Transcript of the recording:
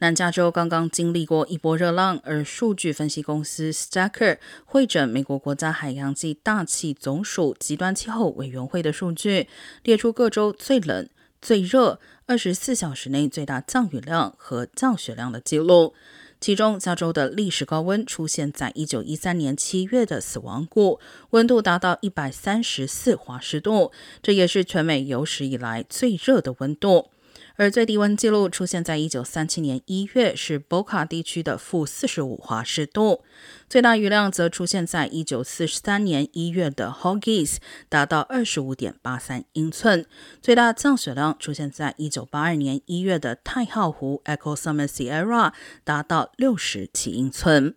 南加州刚刚经历过一波热浪，而数据分析公司 Stacker 会诊美国国家海洋及大气总署极端气候委员会的数据，列出各州最冷、最热、二十四小时内最大降雨量和降雪量的记录。其中，加州的历史高温出现在一九一三年七月的死亡谷，温度达到一百三十四华氏度，这也是全美有史以来最热的温度。而最低温记录出现在一九三七年一月，是 Boca 地区的负四十五华氏度。最大雨量则出现在一九四三年一月的 Hoggies，达到二十五点八三英寸。最大降雪量出现在一九八二年一月的太浩湖 Echo Summit Sierra，达到六十七英寸。